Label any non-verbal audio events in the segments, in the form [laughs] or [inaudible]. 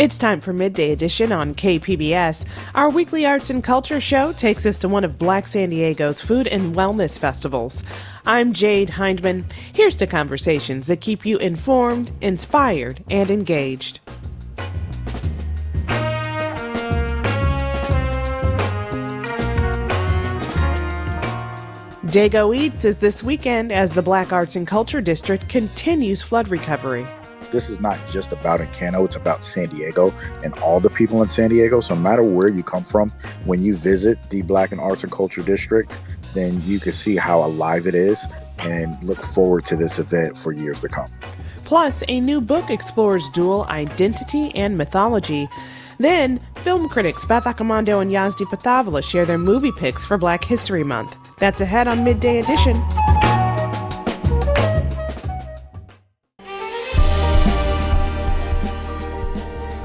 It's time for Midday Edition on KPBS. Our weekly arts and culture show takes us to one of Black San Diego's food and wellness festivals. I'm Jade Hindman. Here's to conversations that keep you informed, inspired, and engaged. Daygo Eatz is this weekend as the Black Arts and Culture District continues flood recovery this is not just about Encanto, it's about San Diego and all the people in San Diego. So no matter where you come from, when you visit the Black and Arts and Culture District, then you can see how alive it is and look forward to this event for years to come. Plus, a new book explores dual identity and mythology. Then, film critics Beth Accomando and Yazdi Pithavala share their movie picks for Black History Month. That's ahead on Midday Edition.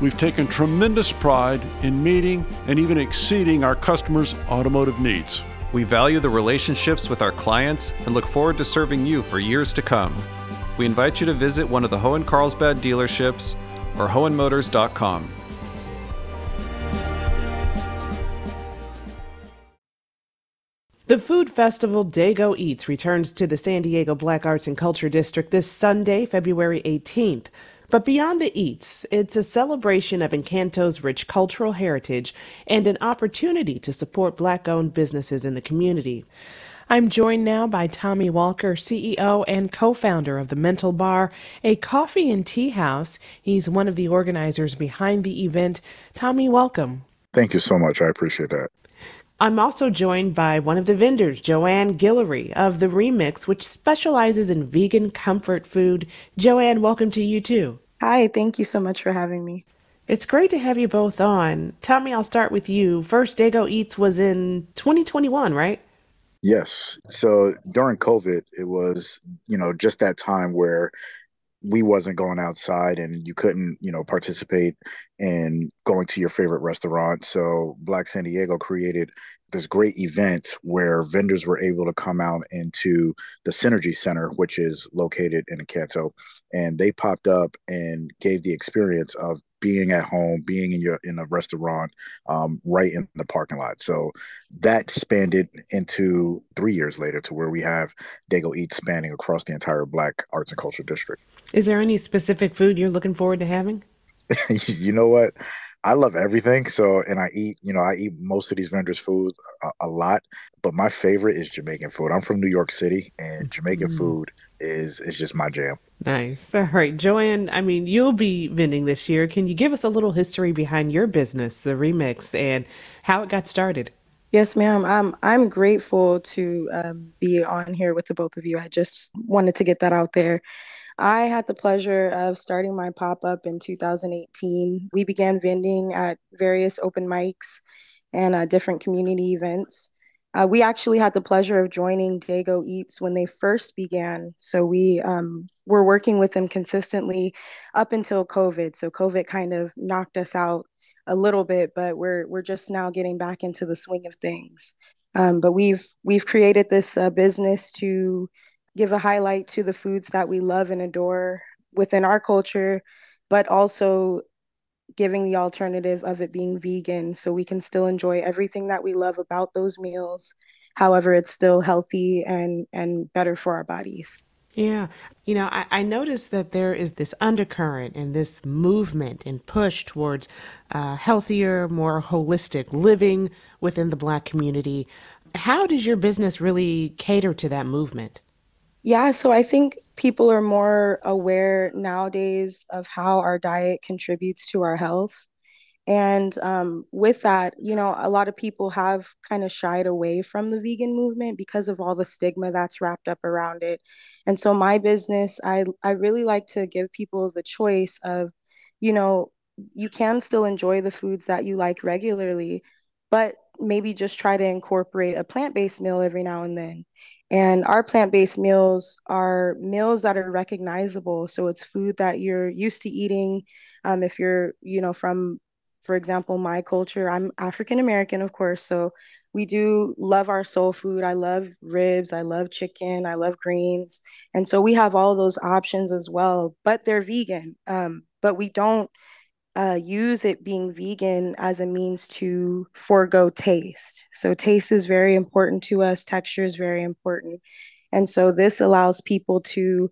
We've taken tremendous pride in meeting and even exceeding our customers' automotive needs. We value the relationships with our clients and look forward to serving you for years to come. We invite you to visit one of the Hoehn Carlsbad dealerships or hoehnmotors.com. The food festival Daygo Eatz returns to the San Diego Black Arts and Culture District this Sunday, February 18th. But beyond the eats, it's a celebration of Encanto's rich cultural heritage and an opportunity to support black owned businesses in the community. I'm joined now by Tommy Walker, CEO and co founder of the Mental Bar, a coffee and tea house. He's one of the organizers behind the event. Tommy, welcome. Thank you so much. I appreciate that. I'm also joined by one of the vendors, Joanne Guillory of The Remix, which specializes in vegan comfort food. Joanne, welcome to you too. Hi, thank you so much for having me. It's great to have you both on. Tell me, I'll start with you. First, Daygo Eatz was in 2021, right? Yes. So during COVID, it was, you know, just that time where we wasn't going outside and you couldn't you know participate in going to your favorite restaurant so black san diego created this great event where vendors were able to come out into the synergy center which is located in Encanto and they popped up and gave the experience of being at home, being in your in a restaurant, um, right in the parking lot. So that spanned it into three years later to where we have Daygo Eat spanning across the entire Black Arts and Culture District. Is there any specific food you're looking forward to having? [laughs] you know what? I love everything. So, and I eat, you know, I eat most of these vendors' food a, a lot, but my favorite is Jamaican food. I'm from New York City, and Jamaican mm. food is is just my jam. Nice. All right, Joanne. I mean, you'll be vending this year. Can you give us a little history behind your business, the Remix, and how it got started? Yes, ma'am. I'm I'm grateful to um, be on here with the both of you. I just wanted to get that out there. I had the pleasure of starting my pop up in 2018. We began vending at various open mics and uh, different community events. Uh, we actually had the pleasure of joining Daygo Eatz when they first began. So we um, were working with them consistently up until COVID. So COVID kind of knocked us out a little bit, but we're we're just now getting back into the swing of things. Um, but we've we've created this uh, business to give a highlight to the foods that we love and adore within our culture, but also giving the alternative of it being vegan so we can still enjoy everything that we love about those meals. However, it's still healthy and and better for our bodies. Yeah. You know, I, I noticed that there is this undercurrent and this movement and push towards uh, healthier, more holistic living within the Black community. How does your business really cater to that movement? Yeah, so I think people are more aware nowadays of how our diet contributes to our health. And um, with that, you know, a lot of people have kind of shied away from the vegan movement because of all the stigma that's wrapped up around it. And so, my business, I, I really like to give people the choice of, you know, you can still enjoy the foods that you like regularly, but maybe just try to incorporate a plant-based meal every now and then. And our plant-based meals are meals that are recognizable. So it's food that you're used to eating. Um, if you're, you know, from, for example, my culture, I'm African American, of course. So we do love our soul food. I love ribs. I love chicken. I love greens. And so we have all those options as well, but they're vegan. Um, but we don't uh, use it being vegan as a means to forego taste. So, taste is very important to us, texture is very important. And so, this allows people to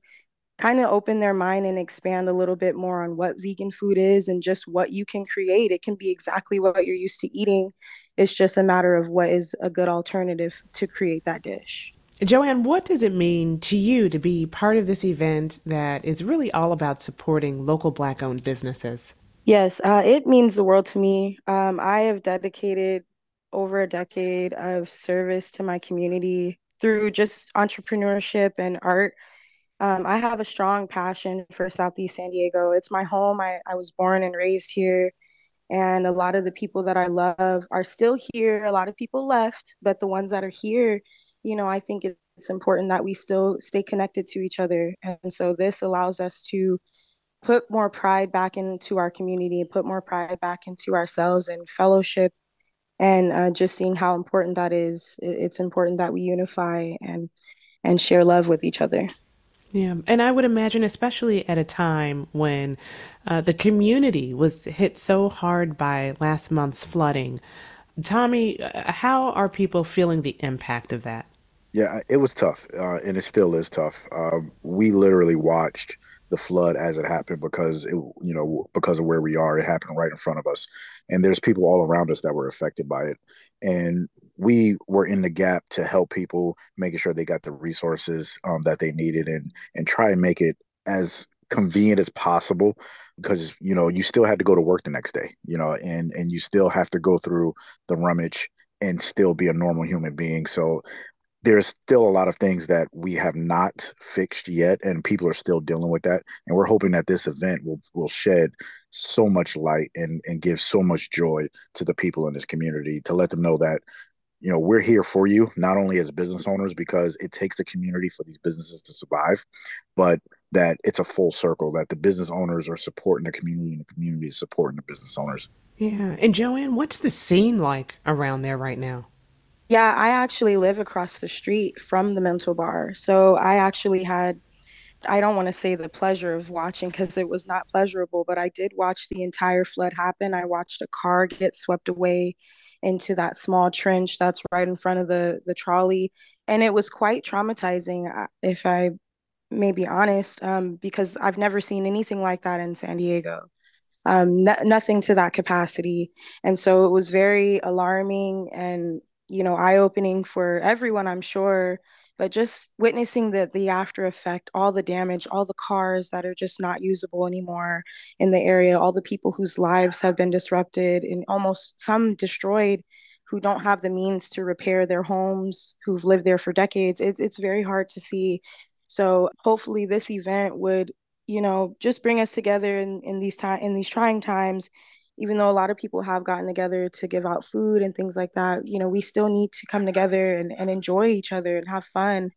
kind of open their mind and expand a little bit more on what vegan food is and just what you can create. It can be exactly what you're used to eating. It's just a matter of what is a good alternative to create that dish. Joanne, what does it mean to you to be part of this event that is really all about supporting local Black owned businesses? Yes, uh, it means the world to me. Um, I have dedicated over a decade of service to my community through just entrepreneurship and art. Um, I have a strong passion for Southeast San Diego. It's my home. I, I was born and raised here. And a lot of the people that I love are still here. A lot of people left, but the ones that are here, you know, I think it's important that we still stay connected to each other. And so this allows us to put more pride back into our community and put more pride back into ourselves and fellowship and uh, just seeing how important that is it's important that we unify and and share love with each other. Yeah and i would imagine especially at a time when uh, the community was hit so hard by last month's flooding. Tommy uh, how are people feeling the impact of that? Yeah it was tough uh, and it still is tough. Um, we literally watched the flood as it happened because it you know because of where we are it happened right in front of us. And there's people all around us that were affected by it. And we were in the gap to help people making sure they got the resources um, that they needed and and try and make it as convenient as possible because you know you still had to go to work the next day you know and and you still have to go through the rummage and still be a normal human being. So there's still a lot of things that we have not fixed yet and people are still dealing with that and we're hoping that this event will will shed so much light and and give so much joy to the people in this community to let them know that you know we're here for you not only as business owners because it takes the community for these businesses to survive but that it's a full circle that the business owners are supporting the community and the community is supporting the business owners. Yeah and joanne what's the scene like around there right now yeah, I actually live across the street from the mental bar. So I actually had, I don't want to say the pleasure of watching because it was not pleasurable, but I did watch the entire flood happen. I watched a car get swept away into that small trench that's right in front of the the trolley and it was quite traumatizing uh, if i may be honest um, because i've never seen anything like that in san diego um, nothing to that capacity and so it was very alarming and you know eye opening for everyone i'm sure but just witnessing the the after effect all the damage all the cars that are just not usable anymore in the area all the people whose lives have been disrupted and almost some destroyed who don't have the means to repair their homes who've lived there for decades. It's it's very hard to see. So hopefully this event would you know just bring us together in, in these time in these trying times even though a lot of people have gotten together to give out food and things like that, you know, we still need to come together and, and enjoy each other and have fun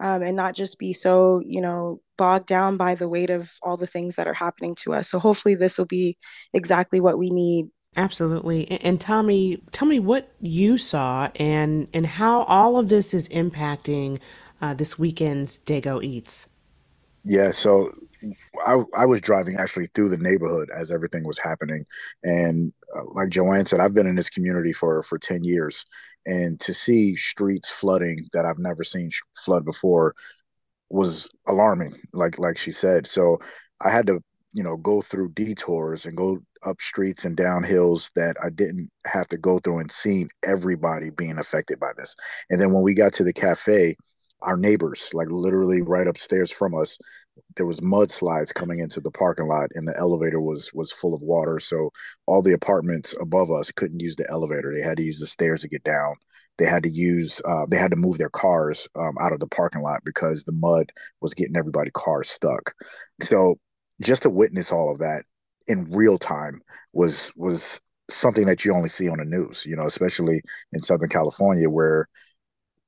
um, and not just be so, you know, bogged down by the weight of all the things that are happening to us. So hopefully this will be exactly what we need. Absolutely. And, and Tommy, tell me what you saw and, and how all of this is impacting uh, this weekend's Daygo Eatz. Yeah, so I, I was driving actually through the neighborhood as everything was happening, and uh, like Joanne said, I've been in this community for for ten years, and to see streets flooding that I've never seen flood before was alarming. Like like she said, so I had to you know go through detours and go up streets and down hills that I didn't have to go through and seeing everybody being affected by this. And then when we got to the cafe, our neighbors, like literally right upstairs from us, there was mudslides coming into the parking lot and the elevator was was full of water. So all the apartments above us couldn't use the elevator. They had to use the stairs to get down. They had to use uh, they had to move their cars um, out of the parking lot because the mud was getting everybody cars stuck. So just to witness all of that in real time was was something that you only see on the news, you know, especially in Southern California where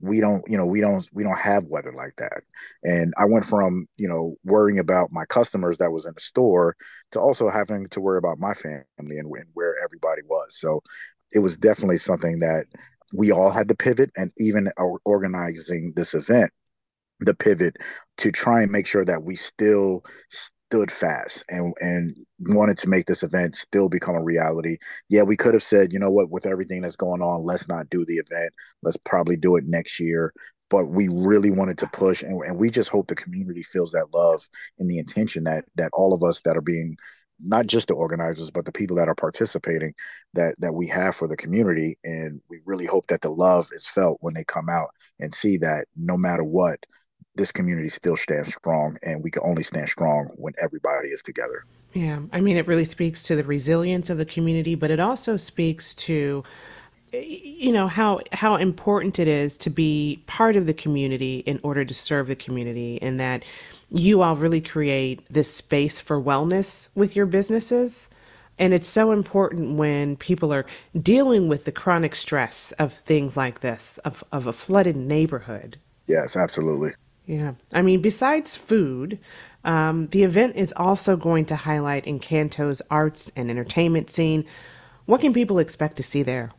we don't you know we don't we don't have weather like that. And i went from you know worrying about my customers that was in the store to also having to worry about my family and, and where everybody was. So it was definitely something that we all had to pivot and even organizing this event the pivot to try and make sure that we still stood fast and and wanted to make this event still become a reality. Yeah, we could have said, you know what, with everything that's going on, let's not do the event. Let's probably do it next year. But we really wanted to push, and, and we just hope the community feels that love and the intention that that all of us that are being not just the organizers but the people that are participating that that we have for the community and we really hope that the love is felt when they come out and see that no matter what this community still stands strong and we can only stand strong when everybody is together. Yeah i mean it really speaks to the resilience of the community but it also speaks to you know how how important it is to be part of the community in order to serve the community and that you all really create this space for wellness with your businesses. And it's so important when people are dealing with the chronic stress of things like this of, of a flooded neighborhood. Yes absolutely yeah. I mean, besides food, um, the event is also going to highlight Encanto's arts and entertainment scene. What can people expect to see there?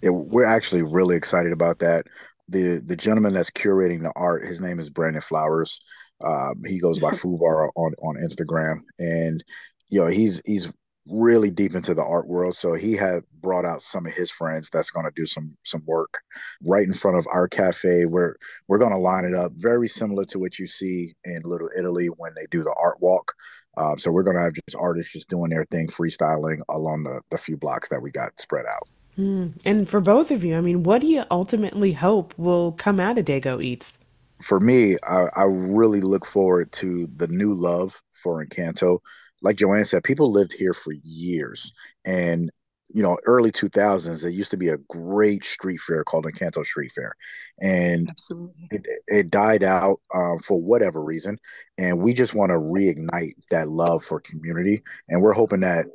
Yeah, we're actually really excited about that. The the gentleman that's curating the art, his name is Brandon Flowers. Um, he goes by [laughs] Fubar on on Instagram, and you know he's he's really deep into the art world so he had brought out some of his friends that's going to do some some work right in front of our cafe where we're going to line it up very similar to what you see in little italy when they do the art walk. Um, so we're going to have just artists just doing their thing freestyling along the, the few blocks that we got spread out. Mm. and for both of you i mean what do you ultimately hope will come out of Daygo Eatz? For me I, I really look forward to the new love for encanto like Joanne said, people lived here for years. And, you know, early 2000s, there used to be a great street fair called Encanto Street Fair. And Absolutely. It, it died out um, for whatever reason. And we just want to reignite that love for community. And we're hoping that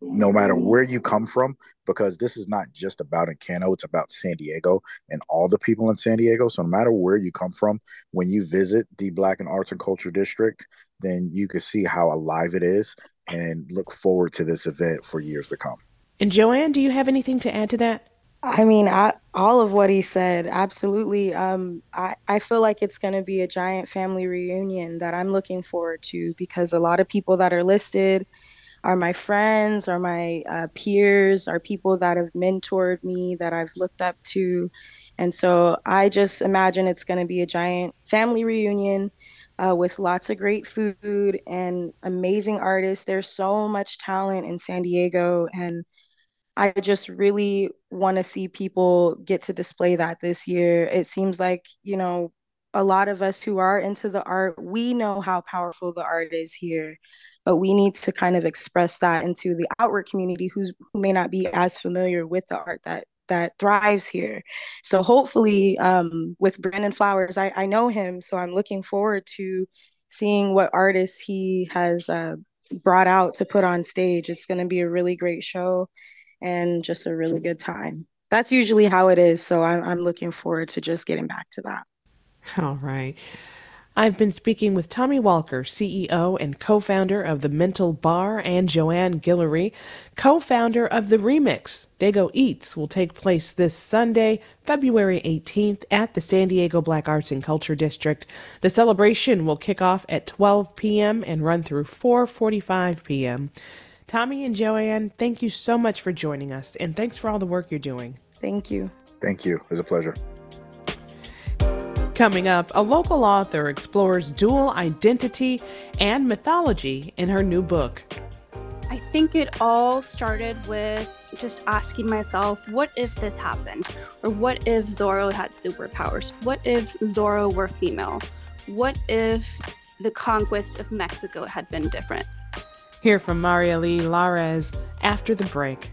no matter where you come from, because this is not just about Encanto, it's about San Diego and all the people in San Diego. So no matter where you come from, when you visit the Black and Arts and Culture District, then you can see how alive it is and look forward to this event for years to come. And Joanne, do you have anything to add to that? I mean, I, all of what he said, absolutely. Um, I, I feel like it's going to be a giant family reunion that I'm looking forward to because a lot of people that are listed are my friends, are my uh, peers, are people that have mentored me, that I've looked up to. And so I just imagine it's going to be a giant family reunion uh, with lots of great food and amazing artists. There's so much talent in San Diego, and I just really want to see people get to display that this year. It seems like, you know, a lot of us who are into the art, we know how powerful the art is here, but we need to kind of express that into the outward community who's who may not be as familiar with the art that that thrives here. So hopefully, um, with Brandon Flowers, I, I know him, so I'm looking forward to seeing what artists he has uh, brought out to put on stage. It's going to be a really great show and just a really good time. That's usually how it is. So I'm, I'm looking forward to just getting back to that. All right. I've been speaking with Tommy Walker, CEO and co founder of the Mental Bar, and Joanne Guillory, co founder of The Remix. Daygo Eatz will take place this Sunday, February 18th, at the San Diego Black Arts and Culture District. The celebration will kick off at 12 p.m. and run through 4:45 p.m. Tommy and Joanne, thank you so much for joining us, and thanks for all the work you're doing. Thank you. Thank you. It was a pleasure. Coming up, a local author explores dual identity and mythology in her new book. I think it all started with just asking myself, what if this happened? Or what if Zorro had superpowers? What if Zorro were female? What if the conquest of Mexico had been different? Hear from Mariely Lares after the break.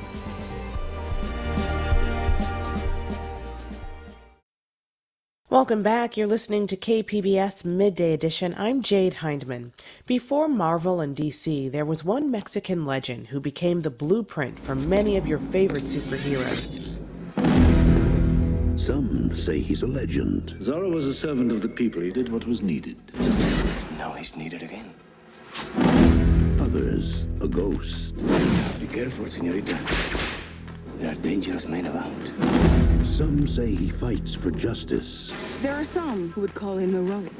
Welcome back. You're listening to KPBS Midday Edition. I'm Jade Hindman. Before Marvel and DC, there was one Mexican legend who became the blueprint for many of your favorite superheroes. Some say he's a legend. Zorro was a servant of the people. He did what was needed. Now he's needed again. Others, a ghost. Be careful, senorita. There are dangerous men about. Some say he fights for justice. There are some who would call him heroic.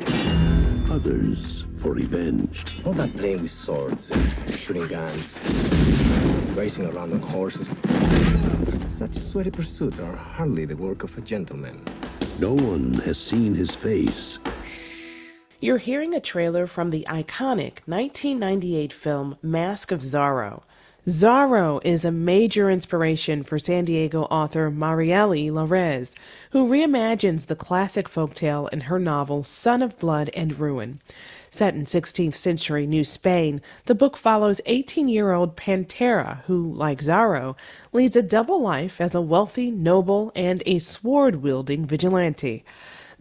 Others for revenge. All that playing with swords, shooting guns, racing around on horses. Such sweaty pursuits are hardly the work of a gentleman. No one has seen his face. You're hearing a trailer from the iconic 1998 film Mask of Zorro. Zorro is a major inspiration for San Diego author Mariely Lares, who reimagines the classic folktale in her novel Sun of Blood and Ruin. Set in 16th century New Spain, the book follows 18 year old Pantera, who, like Zorro, leads a double life as a wealthy, noble, and a sword wielding vigilante.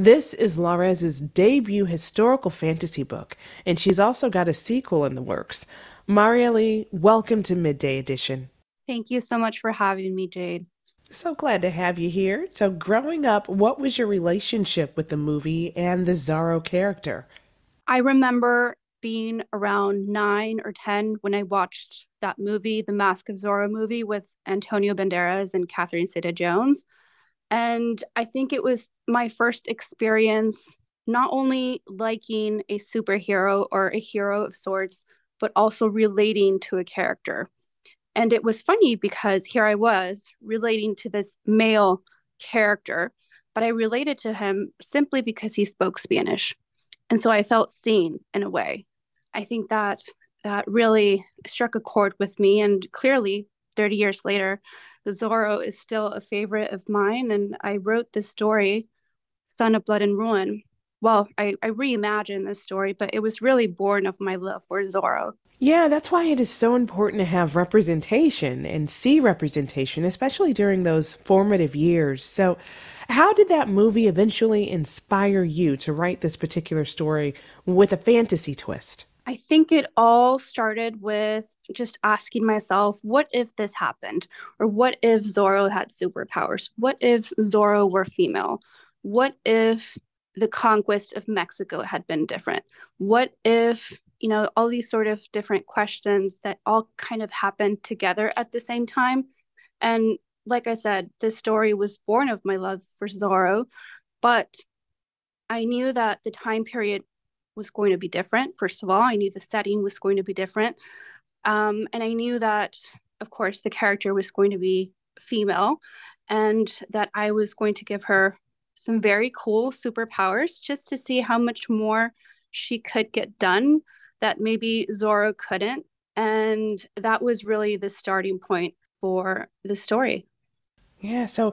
This is Larez's debut historical fantasy book, and she's also got a sequel in the works. Mariely, welcome to Midday Edition. Thank you so much for having me, Jade. So glad to have you here. So, growing up, what was your relationship with the movie and the Zorro character? I remember being around nine or 10 when I watched that movie, the Mask of Zorro movie with Antonio Banderas and Catherine Zeta Jones. And I think it was my first experience not only liking a superhero or a hero of sorts, but also relating to a character. And it was funny because here I was relating to this male character, but I related to him simply because he spoke Spanish. And so I felt seen in a way. I think that that really struck a chord with me. And clearly, 30 years later, Zorro is still a favorite of mine. And I wrote this story, Sun of Blood and Ruin, well, I, I reimagined this story, but it was really born of my love for Zorro. Yeah, that's why it is so important to have representation and see representation, especially during those formative years. So, how did that movie eventually inspire you to write this particular story with a fantasy twist? I think it all started with just asking myself, what if this happened? Or what if Zorro had superpowers? What if Zorro were female? What if the conquest of Mexico had been different? What if, you know, all these sort of different questions that all kind of happened together at the same time? And like I said, this story was born of my love for Zorro, but I knew that the time period was going to be different. First of all, I knew the setting was going to be different. Um, and I knew that, of course, the character was going to be female and that I was going to give her some very cool superpowers just to see how much more she could get done that maybe Zorro couldn't. And that was really the starting point for the story. Yeah, so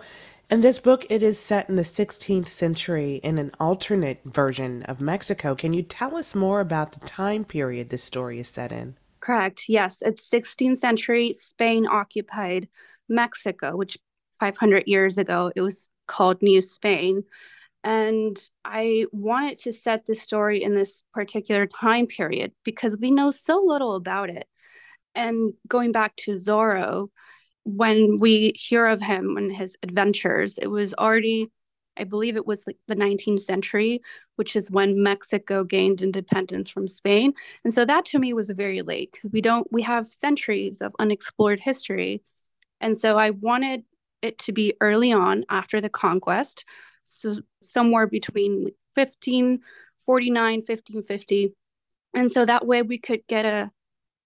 in this book, it is set in the 16th century in an alternate version of Mexico. Can you tell us more about the time period this story is set in? Correct. Yes, it's 16th century Spain occupied Mexico, which 500 years ago it was called New Spain. And I wanted to set the story in this particular time period because we know so little about it. And going back to Zorro, when we hear of him and his adventures, it was already, I believe it was like the 19th century, which is when Mexico gained independence from Spain. And so that to me was very late because we don't, we have centuries of unexplored history. And so I wanted it to be early on after the conquest so somewhere between 1549, 1550. And so that way we could get a,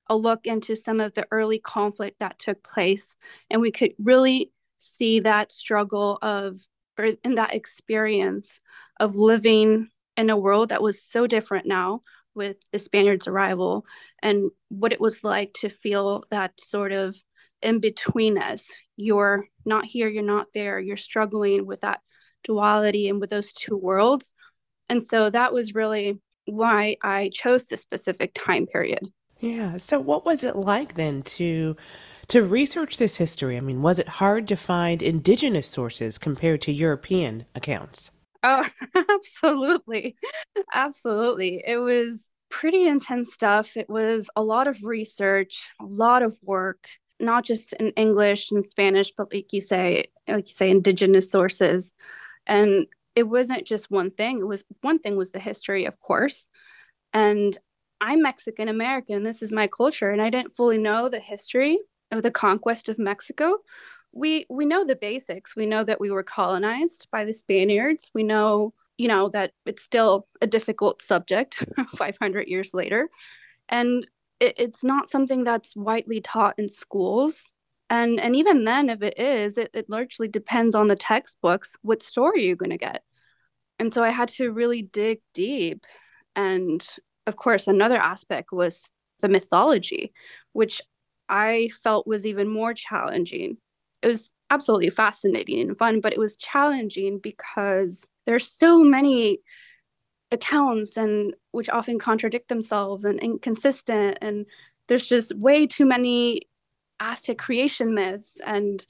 a look into some of the early conflict that took place and we could really see that struggle of or in that experience of living in a world that was so different now with the Spaniards' arrival and what it was like to feel that sort of in between us. You're not here, you're not there, you're struggling with that duality and with those two worlds. And so that was really why I chose this specific time period. Yeah. So what was it like then to to research this history? I mean, was it hard to find indigenous sources compared to European accounts? Oh, [laughs] absolutely. Absolutely. It was pretty intense stuff. It was a lot of research, a lot of work, not just in English and Spanish, but like you say, like you say, indigenous sources. And it wasn't just one thing. It was one thing was the history, of course. And I'm Mexican American. This is my culture. And I didn't fully know the history of the conquest of Mexico we we know the basics. We know that we were colonized by the Spaniards. We know, you know, that it's still a difficult subject [laughs] 500 years later. And it, it's not something that's widely taught in schools. And and even then, if it is, it, it largely depends on the textbooks, what story you're going to get. And so I had to really dig deep. And of course, another aspect was the mythology, which I felt was even more challenging it was absolutely fascinating and fun, but it was challenging because there's so many accounts and which often contradict themselves and inconsistent and there's just way too many Aztec creation myths and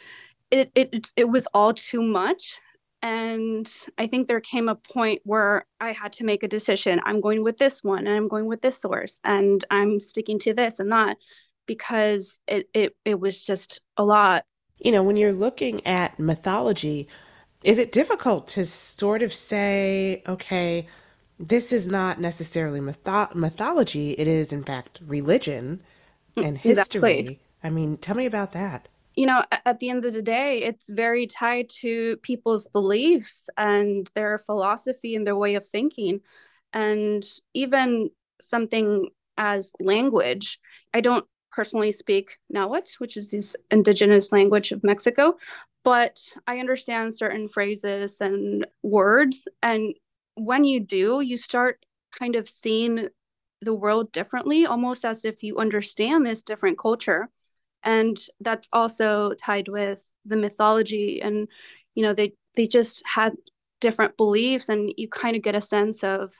it it it was all too much and I think there came a point where I had to make a decision. I'm going with this one and I'm going with this source and I'm sticking to this and that because it it it was just a lot you know, when you're looking at mythology, is it difficult to sort of say, okay, this is not necessarily mytho- mythology, it is, in fact, religion mm, and history? Exactly. I mean, tell me about that. You know, at the end of the day, it's very tied to people's beliefs and their philosophy and their way of thinking. And even something as language, I don't personally speak Nahuatl, which is this indigenous language of Mexico, but I understand certain phrases and words. And when you do, you start kind of seeing the world differently, almost as if you understand this different culture. And that's also tied with the mythology. And, you know, they, they just had different beliefs and you kind of get a sense of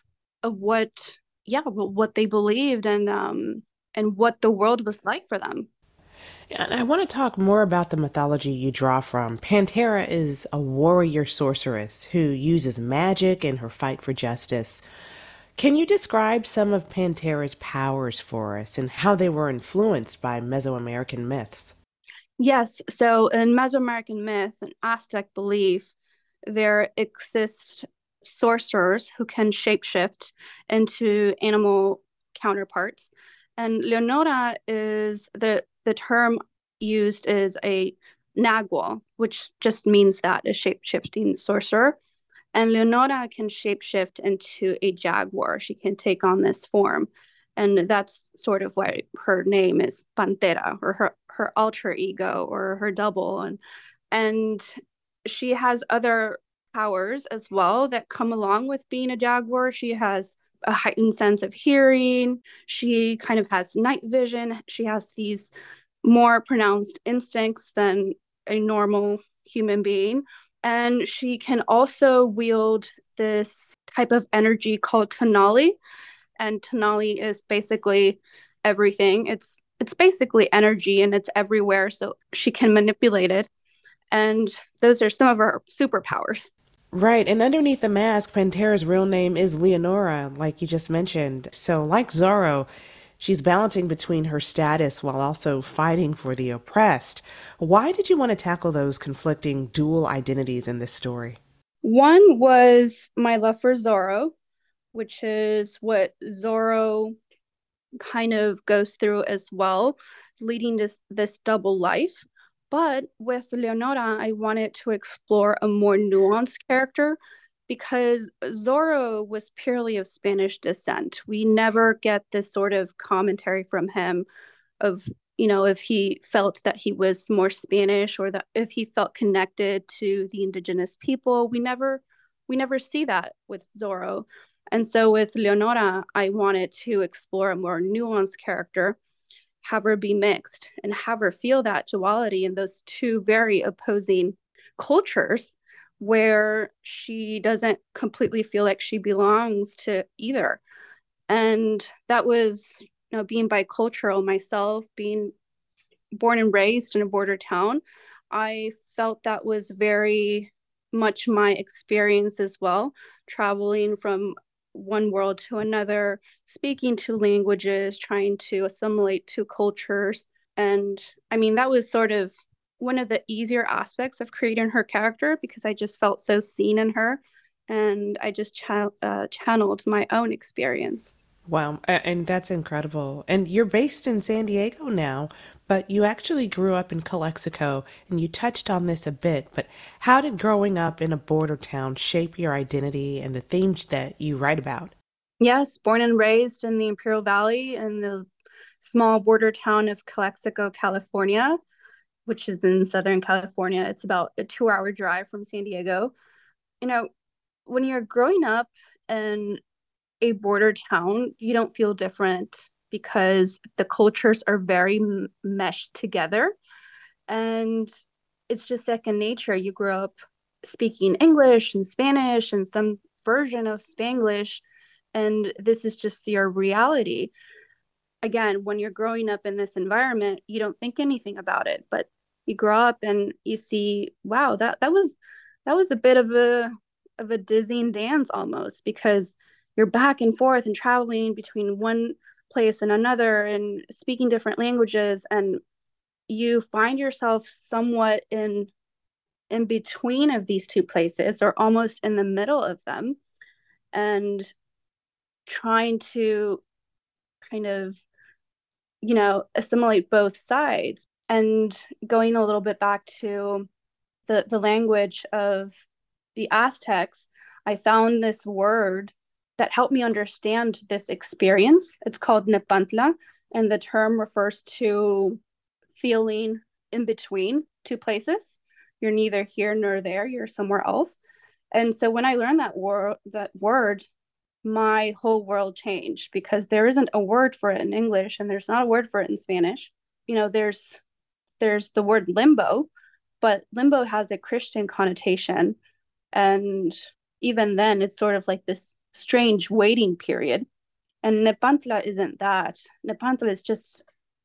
of what yeah what they believed and um and what the world was like for them. And I want to talk more about the mythology you draw from. Pantera is a warrior sorceress who uses magic in her fight for justice. Can you describe some of Pantera's powers for us and how they were influenced by Mesoamerican myths? Yes. So, in Mesoamerican myth and Aztec belief, there exist sorcerers who can shapeshift into animal counterparts and Leonora is the the term used is a Nagual, which just means that a shape shifting sorcerer. And Leonora can shapeshift into a jaguar. She can take on this form. And that's sort of why her name is Pantera or her, her alter ego or her double. And and she has other powers as well that come along with being a jaguar. She has a heightened sense of hearing. She kind of has night vision. She has these more pronounced instincts than a normal human being. And she can also wield this type of energy called tonali. And tonali is basically everything. It's it's basically energy and it's everywhere. So she can manipulate it. And those are some of her superpowers. Right, and underneath the mask, Pantera's real name is Leonora, like you just mentioned. So, like Zorro, she's balancing between her status while also fighting for the oppressed. Why did you want to tackle those conflicting dual identities in this story? One was my love for Zorro, which is what Zorro kind of goes through as well, leading this this double life. But with Leonora, I wanted to explore a more nuanced character because Zorro was purely of Spanish descent. We never get this sort of commentary from him of, you know, if he felt that he was more Spanish or that if he felt connected to the indigenous people. We never we never see that with Zorro. And so with Leonora, I wanted to explore a more nuanced character, have her be mixed and have her feel that duality in those two very opposing cultures where she doesn't completely feel like she belongs to either. And that was, you know, being bicultural myself, being born and raised in a border town, I felt that was very much my experience as well, traveling from one world to another, speaking two languages, trying to assimilate two cultures. And I mean, that was sort of one of the easier aspects of creating her character because I just felt so seen in her and I just uh, channeled my own experience. Wow, and that's incredible. And you're based in San Diego now, but you actually grew up in Calexico, and you touched on this a bit. But how did growing up in a border town shape your identity and the themes that you write about? Yes, born and raised in the Imperial Valley in the small border town of Calexico, California which is in Southern California. It's about a two hour drive from San Diego. You know, when you're growing up in a border town, you don't feel different because the cultures are very m- meshed together. And it's just second nature. You grow up speaking English and Spanish and some version of Spanglish, and this is just your reality again, when you're growing up in this environment, you don't think anything about it. But you grow up and you see, wow, that that was that was a bit of a of a dizzying dance almost because you're back and forth and traveling between one place and another and speaking different languages and you find yourself somewhat in in between of these two places or almost in the middle of them and trying to kind of you know, assimilate both sides. And going a little bit back to the, the language of the Aztecs, I found this word that helped me understand this experience. It's called Nepantla, and the term refers to feeling in between two places. You're neither here nor there, you're somewhere else. And so when I learned that word that word, my whole world changed because there isn't a word for it in English and there's not a word for it in Spanish. You know, there's there's the word limbo, but limbo has a Christian connotation and even then it's sort of like this strange waiting period. And Nepantla isn't that. Nepantla is just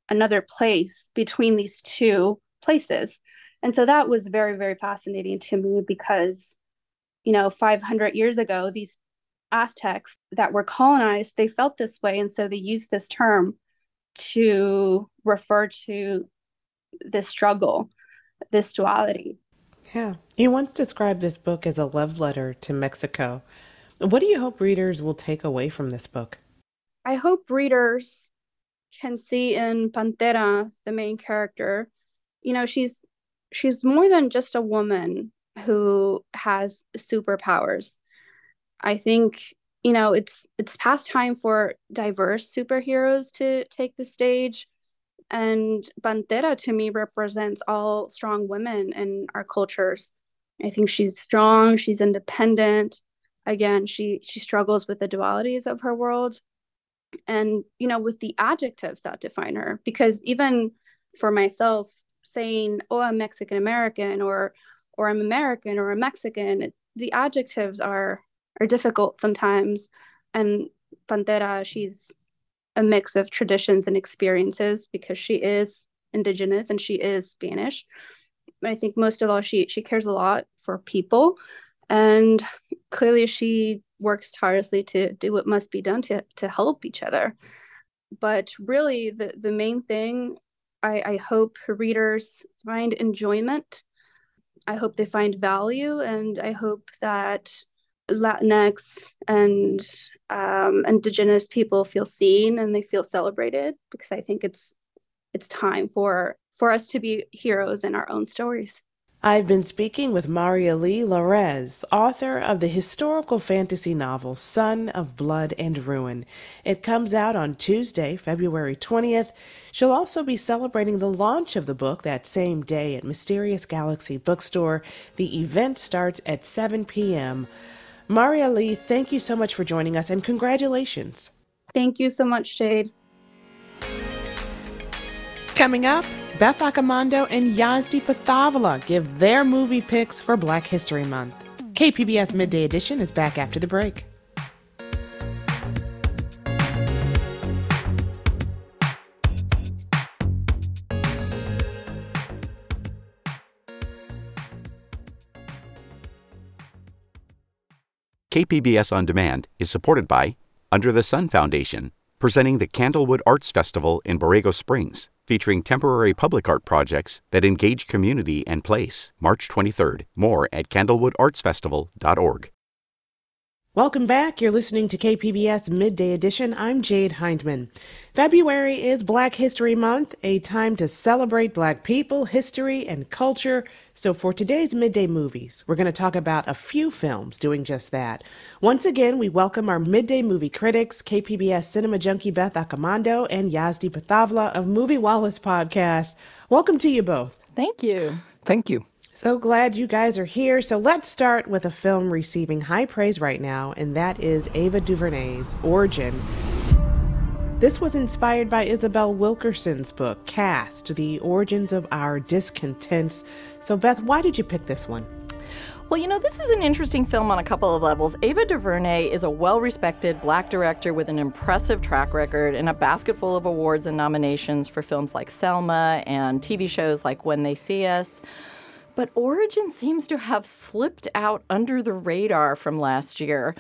another place between these two places. And so that was very, very fascinating to me because, you know, 500 years ago, these Aztecs that were colonized, they felt this way. And so they used this term to refer to this struggle, this duality. Yeah. You once described this book as a love letter to Mexico. What do you hope readers will take away from this book? I hope readers can see in Pantera, the main character, you know, she's she's more than just a woman who has superpowers. I think you know it's it's past time for diverse superheroes to take the stage and Pantera to me represents all strong women in our cultures. I think she's strong, she's independent. Again, she she struggles with the dualities of her world and you know with the adjectives that define her because even for myself saying oh I'm Mexican American or or I'm American or a Mexican the adjectives are are difficult sometimes. And Pantera, she's a mix of traditions and experiences because she is indigenous and she is Spanish. But I think most of all, she she cares a lot for people, and clearly she works tirelessly to do what must be done to to help each other. But really, the the main thing I, I hope readers find enjoyment. I hope they find value, and I hope that Latinx and um, Indigenous people feel seen and they feel celebrated because I think it's it's time for for us to be heroes in our own stories. I've been speaking with Mariely Lares, author of the historical fantasy novel Sun of Blood and Ruin. It comes out on Tuesday, February 20th. She'll also be celebrating the launch of the book that same day at Mysterious Galaxy Bookstore. The event starts at 7 p.m. Mariely, thank you so much for joining us and congratulations. Thank you so much, Jade. Coming up, Beth Accomando and Yazdi Pithavala give their movie picks for Black History Month. KPBS Midday Edition is back after the break. KPBS On Demand is supported by Under the Sun Foundation, presenting the Candlewood Arts Festival in Borrego Springs, featuring temporary public art projects that engage community and place. March 23rd. More at candlewoodartsfestival.org. Welcome back. You're listening to KPBS Midday Edition. I'm Jade Hindman. February is Black History Month, a time to celebrate Black people, history, and culture. So for today's Midday Movies, we're going to talk about a few films doing just that. Once again, we welcome our Midday Movie critics, KPBS Cinema Junkie Beth Accomando and Yazdi Pithavala of Movie Wallahs Podcast. Welcome to you both. Thank you. Thank you. So glad you guys are here. So let's start with a film receiving high praise right now, and that is Ava DuVernay's Origin. This was inspired by Isabel Wilkerson's book, Caste The Origins of Our Discontents. So, Beth, why did you pick this one? Well, you know, this is an interesting film on a couple of levels. Ava DuVernay is a well respected black director with an impressive track record and a basket full of awards and nominations for films like Selma and TV shows like When They See Us. But Origin seems to have slipped out under the radar from last year.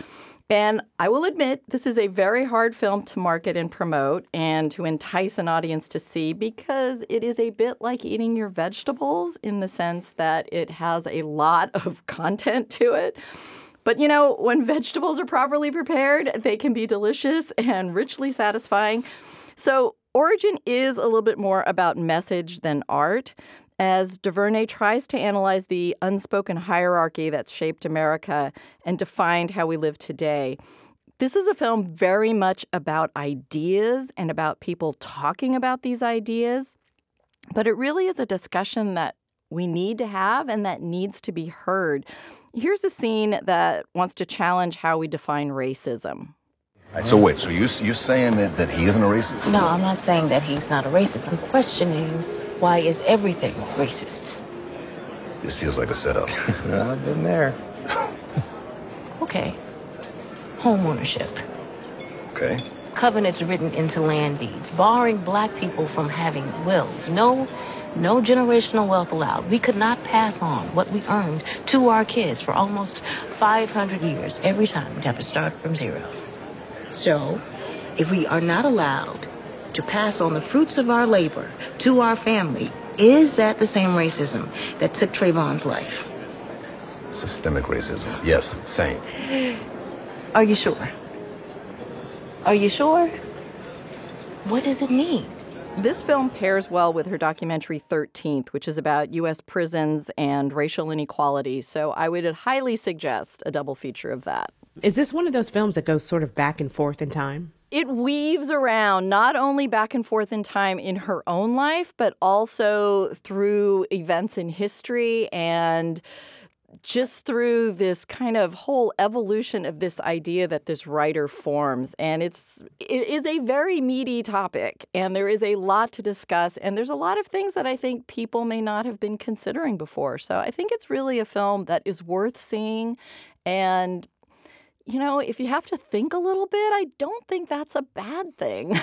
And I will admit, this is a very hard film to market and promote and to entice an audience to see because it is a bit like eating your vegetables in the sense that it has a lot of [laughs] content to it. But you know, when vegetables are properly prepared, they can be delicious and richly satisfying. So, Origin is a little bit more about message than art as DuVernay tries to analyze the unspoken hierarchy that's shaped America and defined how we live today. This is a film very much about ideas and about people talking about these ideas, but it really is a discussion that we need to have and that needs to be heard. Here's a scene that wants to challenge how we define racism. So wait, so you you're saying that, that he isn't a racist? No, I'm not saying that he's not a racist. I'm questioning why is everything racist? This feels like a setup. [laughs] well, I've been there. [laughs] okay. Home ownership. Okay. Covenants written into land deeds, barring black people from having wills. No, no generational wealth allowed. We could not pass on what we earned to our kids for almost 500 years. Every time we'd have to start from zero. So, if we are not allowed to pass on the fruits of our labor to our family, is that the same racism that took Trayvon's life? Systemic racism. Yes, same. Are you sure? Are you sure? What does it mean? This film pairs well with her documentary 13th, which is about U.S. prisons and racial inequality. So I would highly suggest a double feature of that. Is this one of those films that goes sort of back and forth in time? It weaves around not only back and forth in time in her own life, but also through events in history and just through this kind of whole evolution of this idea that this writer forms and it's it is a very meaty topic and there is a lot to discuss and there's a lot of things that I think people may not have been considering before. So I think it's really a film that is worth seeing and you know, if you have to think a little bit, I don't think that's a bad thing.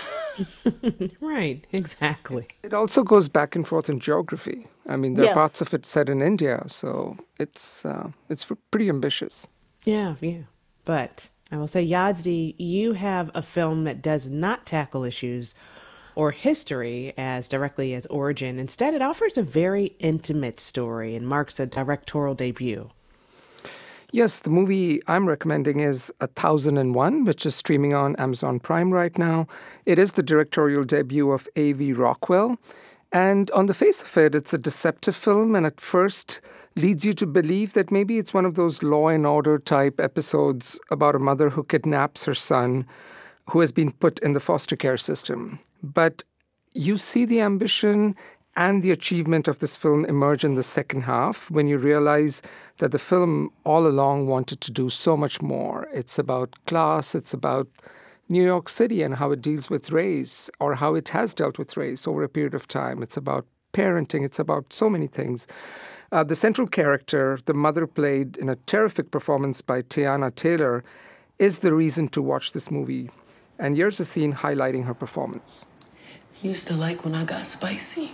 [laughs] right, exactly. It also goes back and forth in geography. I mean, there Yes. are parts of it set in India, so it's uh, it's pretty ambitious. Yeah, yeah. But I will say, Yazdi, you have a film that does not tackle issues or history as directly as origin. Instead, it offers a very intimate story and marks a directorial debut. Yes, the movie I'm recommending is A Thousand and One, which is streaming on Amazon Prime right now. It is the directorial debut of A.V. Rockwell. And on the face of it, it's a deceptive film, and at first, leads you to believe that maybe it's one of those law and order type episodes about a mother who kidnaps her son who has been put in the foster care system. But you see the ambition and the achievement of this film emerge in the second half when you realize that the film all along wanted to do so much more. It's about class, it's about New York City and how it deals with race or how it has dealt with race over a period of time. It's about parenting, it's about so many things. Uh, the central character, the mother played in a terrific performance by Teyana Taylor, is the reason to watch this movie. And here's a scene highlighting her performance. Used to like when I got spicy.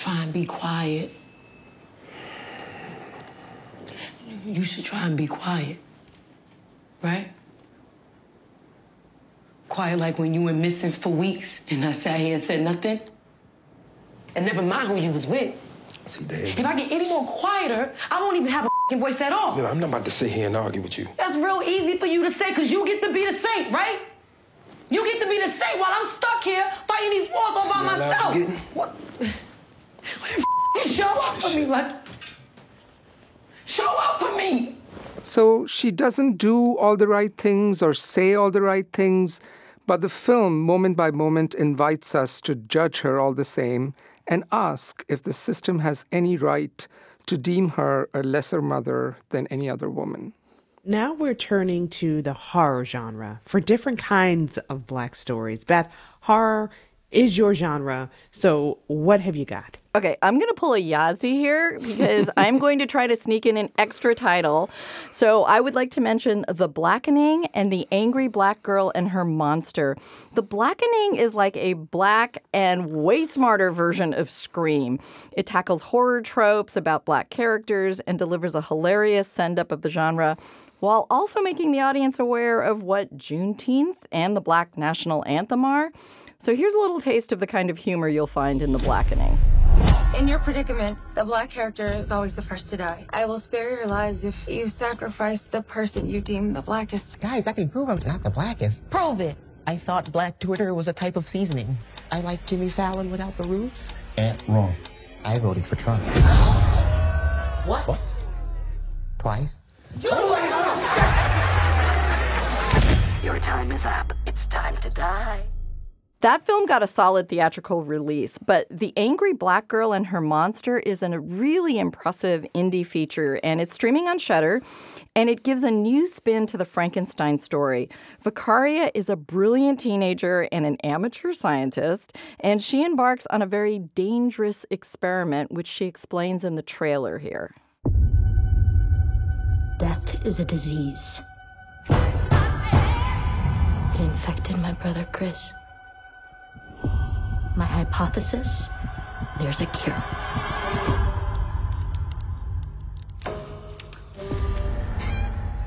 Try and be quiet. You should try and be quiet. Right? Quiet like when you were missing for weeks and I sat here and said nothing. And never mind who you was with. See. If I get any more quieter, I won't even have a voice at all. You know, I'm not about to sit here and argue with you. That's real easy for you to say because you get to be the saint, right? You get to be the saint while I'm stuck here fighting these wars all by myself. What? What the show up for me, like show up for me. So she doesn't do all the right things or say all the right things, but the film, moment by moment, invites us to judge her all the same and ask if the system has any right to deem her a lesser mother than any other woman. Now we're turning to the horror genre for different kinds of black stories. Beth, horror is your genre. So, what have you got? Okay, I'm going to pull a Yazdi here because [laughs] I'm going to try to sneak in an extra title. So, I would like to mention The Blackening and The Angry Black Girl and Her Monster. The Blackening is like a black and way smarter version of Scream. It tackles horror tropes about black characters and delivers a hilarious send up of the genre while also making the audience aware of what Juneteenth and the Black National Anthem are. So here's a little taste of the kind of humor you'll find in The Blackening. In your predicament, the black character is always the first to die. I will spare your lives if you sacrifice the person you deem the blackest. Guys, I can prove I'm not the blackest. Prove it. I thought black Twitter was a type of seasoning. I like Jimmy Fallon without the roots. And wrong. I voted for Trump. What? What? Twice? Your time is up. It's time to die. That film got a solid theatrical release, but The Angry Black Girl and Her Monster is a really impressive indie feature, and it's streaming on Shudder, and it gives a new spin to the Frankenstein story. Vicaria is a brilliant teenager and an amateur scientist, and she embarks on a very dangerous experiment, which she explains in the trailer here. Death is a disease. It infected my brother Chris. My hypothesis there's a cure.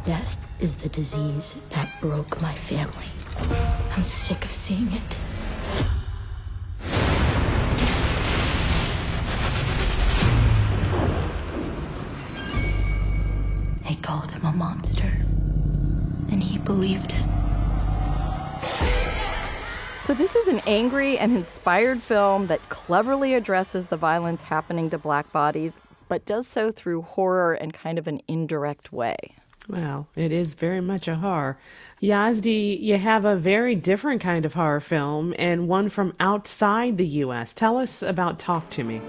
Death is the disease that broke my family. I'm sick of seeing it. They called him a monster, and he believed it. So, this is an angry and inspired film that cleverly addresses the violence happening to black bodies, but does so through horror and kind of an indirect way. Well, it is very much a horror. Yazdi, you have a very different kind of horror film and one from outside the U.S. Tell us about Talk to Me.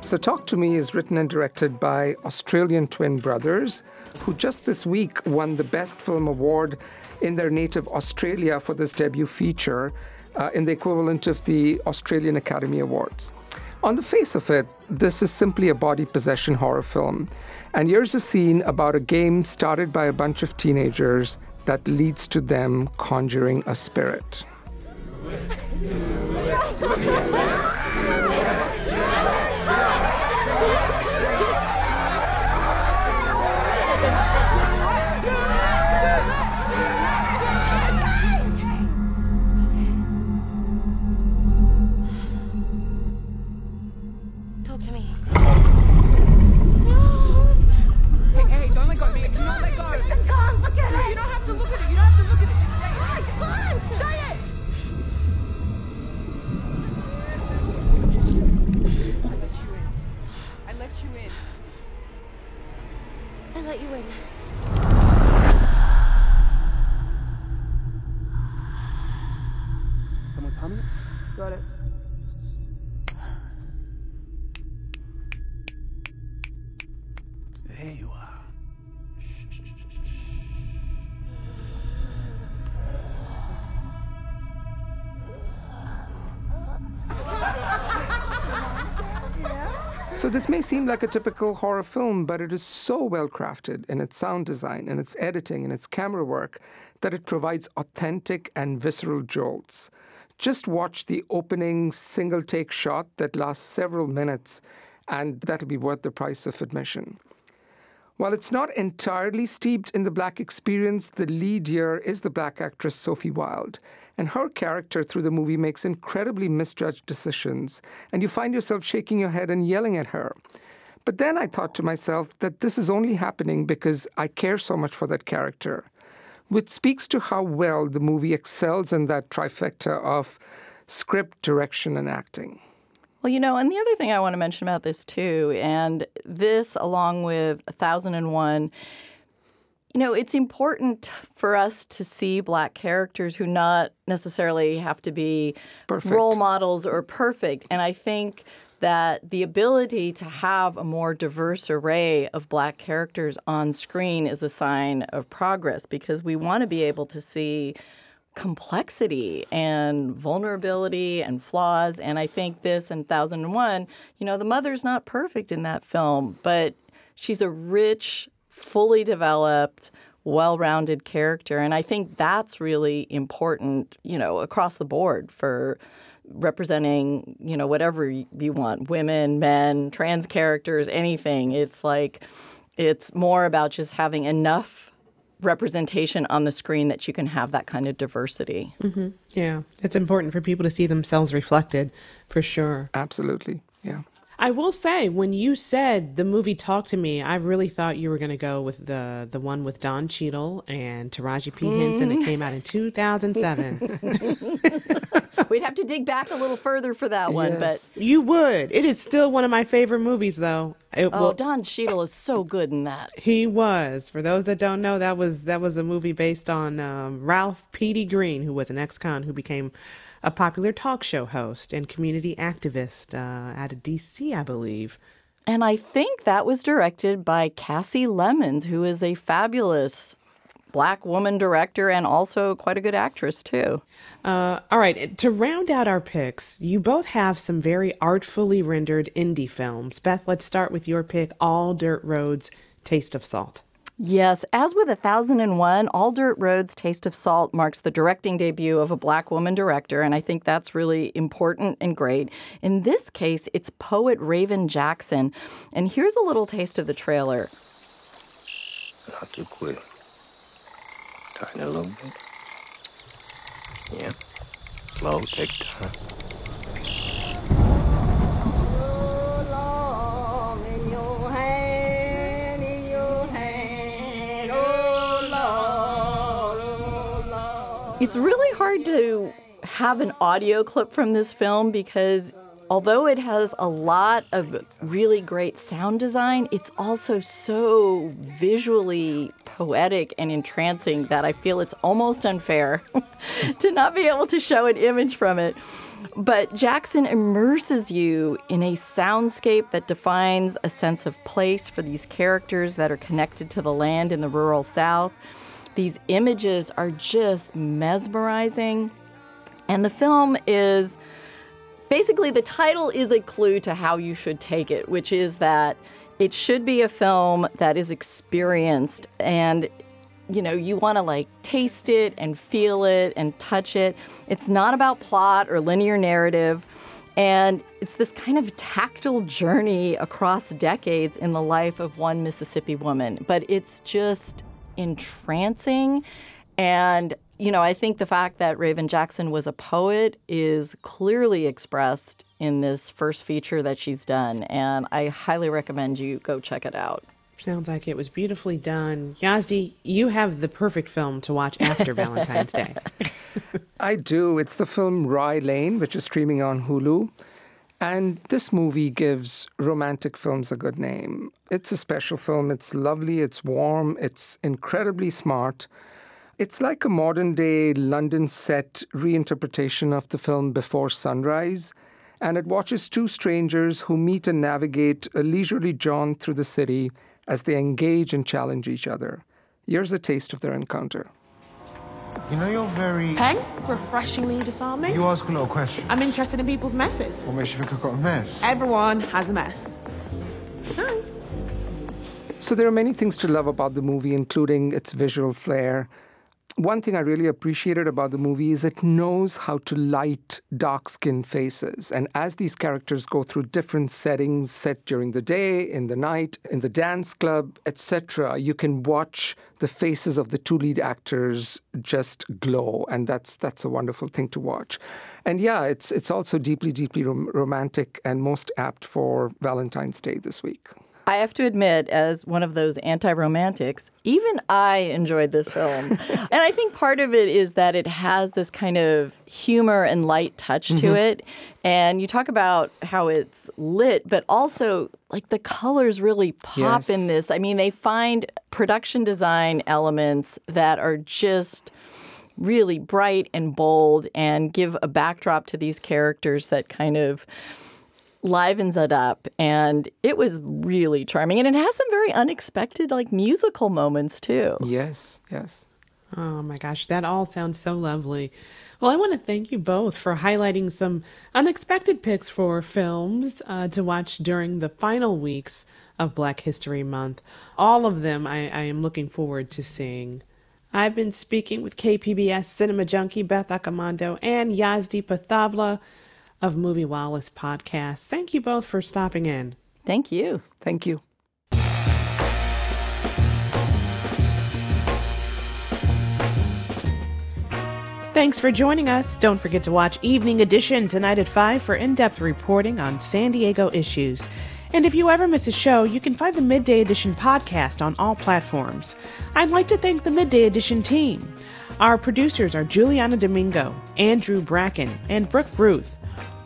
So, Talk to Me is written and directed by Australian twin brothers who just this week won the Best Film Award in their native Australia for this debut feature uh, in the equivalent of the Australian Academy Awards. On the face of it, this is simply a body possession horror film. And here's a scene about a game started by a bunch of teenagers that leads to them conjuring a spirit. So this may seem like a typical horror film, but it is so well crafted in its sound design, in its editing, in its camera work that it provides authentic and visceral jolts. Just watch the opening single take shot that lasts several minutes, and that'll be worth the price of admission. While it's not entirely steeped in the black experience, the lead here is the black actress Sophie Wilde. And her character through the movie makes incredibly misjudged decisions, and you find yourself shaking your head and yelling at her. But then I thought to myself that this is only happening because I care so much for that character, which speaks to how well the movie excels in that trifecta of script, direction, and acting. Well, you know, and the other thing I want to mention about this too, and this along with 1001, you know, it's important for us to see black characters who not necessarily have to be perfect. role models or perfect. And I think that the ability to have a more diverse array of black characters on screen is a sign of progress because we want to be able to see complexity and vulnerability and flaws. And I think this and 1001, you know, the mother's not perfect in that film, but she's a rich, fully developed, well rounded character. And I think that's really important, you know, across the board for representing, you know, whatever you want women, men, trans characters, anything. It's like, it's more about just having enough representation on the screen that you can have that kind of diversity. Mm-hmm. Yeah, it's important for people to see themselves reflected, for sure. Absolutely, yeah. I will say, when you said the movie Talk to Me, I really thought you were going to go with the the one with Don Cheadle and Taraji P. Henson. that came out in 2007. [laughs] We'd have to dig back a little further for that one, yes. but you would. It is still one of my favorite movies, though. It, oh, well, Don Cheadle is so good in that. He was. For those that don't know, that was that was a movie based on um, Ralph Petey Greene, who was an ex-con who became a popular talk show host and community activist uh, out of D.C., I believe. And I think that was directed by Kasi Lemmons, who is a fabulous black woman director and also quite a good actress, too. Uh, all right, to round out our picks, you both have some very artfully rendered indie films. Beth, let's start with your pick All Dirt Roads Taste of Salt. Yes, as with 1001, All Dirt Road's Taste of Salt marks the directing debut of a black woman director, and I think that's really important and great. In this case, it's poet Raven Jackson. And here's a little taste of the trailer. Not too quick. Tighten a little bit. Yeah. Slow, take time. It's really hard to have an audio clip from this film because although it has a lot of really great sound design, it's also so visually poetic and entrancing that I feel it's almost unfair [laughs] to not be able to show an image from it. But Jackson immerses you in a soundscape that defines a sense of place for these characters that are connected to the land in the rural South. These images are just mesmerizing. And the film is basically the title is a clue to how you should take it, which is that it should be a film that is experienced and you know, you want to like taste it and feel it and touch it. It's not about plot or linear narrative. And it's this kind of tactile journey across decades in the life of one Mississippi woman. But it's just entrancing. And, you know, I think the fact that Raven Jackson was a poet is clearly expressed in this first feature that she's done. And I highly recommend you go check it out. Sounds like it was beautifully done. Yazdi, you have the perfect film to watch after [laughs] Valentine's Day. [laughs] [laughs] I do. It's the film Rye Lane, which is streaming on Hulu. And this movie gives romantic films a good name. It's a special film. It's lovely, it's warm, it's incredibly smart. It's like a modern day London set reinterpretation of the film Before Sunrise, and it watches two strangers who meet and navigate a leisurely jaunt through the city as they engage and challenge each other. Here's a taste of their encounter. You know you're very... Peng? Refreshingly disarming. You ask a lot of questions. I'm interested in people's messes. What makes you think I've got a mess? Everyone has a mess. Hi. So there are many things to love about the movie, including its visual flair. One thing I really appreciated about the movie is it knows how to light dark skinned faces. And as these characters go through different settings set during the day, in the night, in the dance club, etc., you can watch the faces of the two lead actors just glow. And that's, that's a wonderful thing to watch. And yeah, it's, it's also deeply, deeply rom- romantic and most apt for Valentine's Day this week. I have to admit, as one of those anti romantics, even I enjoyed this film. [laughs] and I think part of it is that it has this kind of humor and light touch to Mhm. it. And you talk about how it's lit, but also like the colors really pop Yes. in this. I mean, they find production design elements that are just really bright and bold and give a backdrop to these characters that kind of livens it up and it was really charming and it has some very unexpected like musical moments too yes yes Oh my gosh, that all sounds so lovely. Well, I want to thank you both for highlighting some unexpected picks for films uh, to watch during the final weeks of Black History Month. All of them I, I am looking forward to seeing. I've been speaking with KPBS cinema junkie Beth Accomando and Yazdi Pithavala of Movie Wallahs podcast. Thank you both for stopping in. Thank you. Thank you. Thanks for joining us. Don't forget to watch Evening Edition tonight at 5 for in depth reporting on San Diego issues. And if you ever miss a show, you can find the Midday Edition podcast on all platforms. I'd like to thank the Midday Edition team. Our producers are Juliana Domingo, Andrew Bracken, and Brooke Ruth.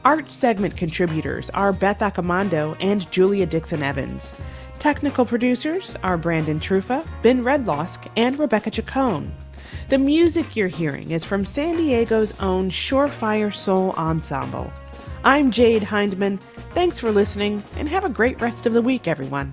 Art segment contributors are Beth Accomando and Julia Dixon Evans. Technical producers are Brandon Truffa, Ben Redlawsk, and Rebecca Chacon. The music you're hearing is from San Diego's own Surefire Soul Ensemble. I'm Jade Hindman. Thanks for listening, and have a great rest of the week, everyone.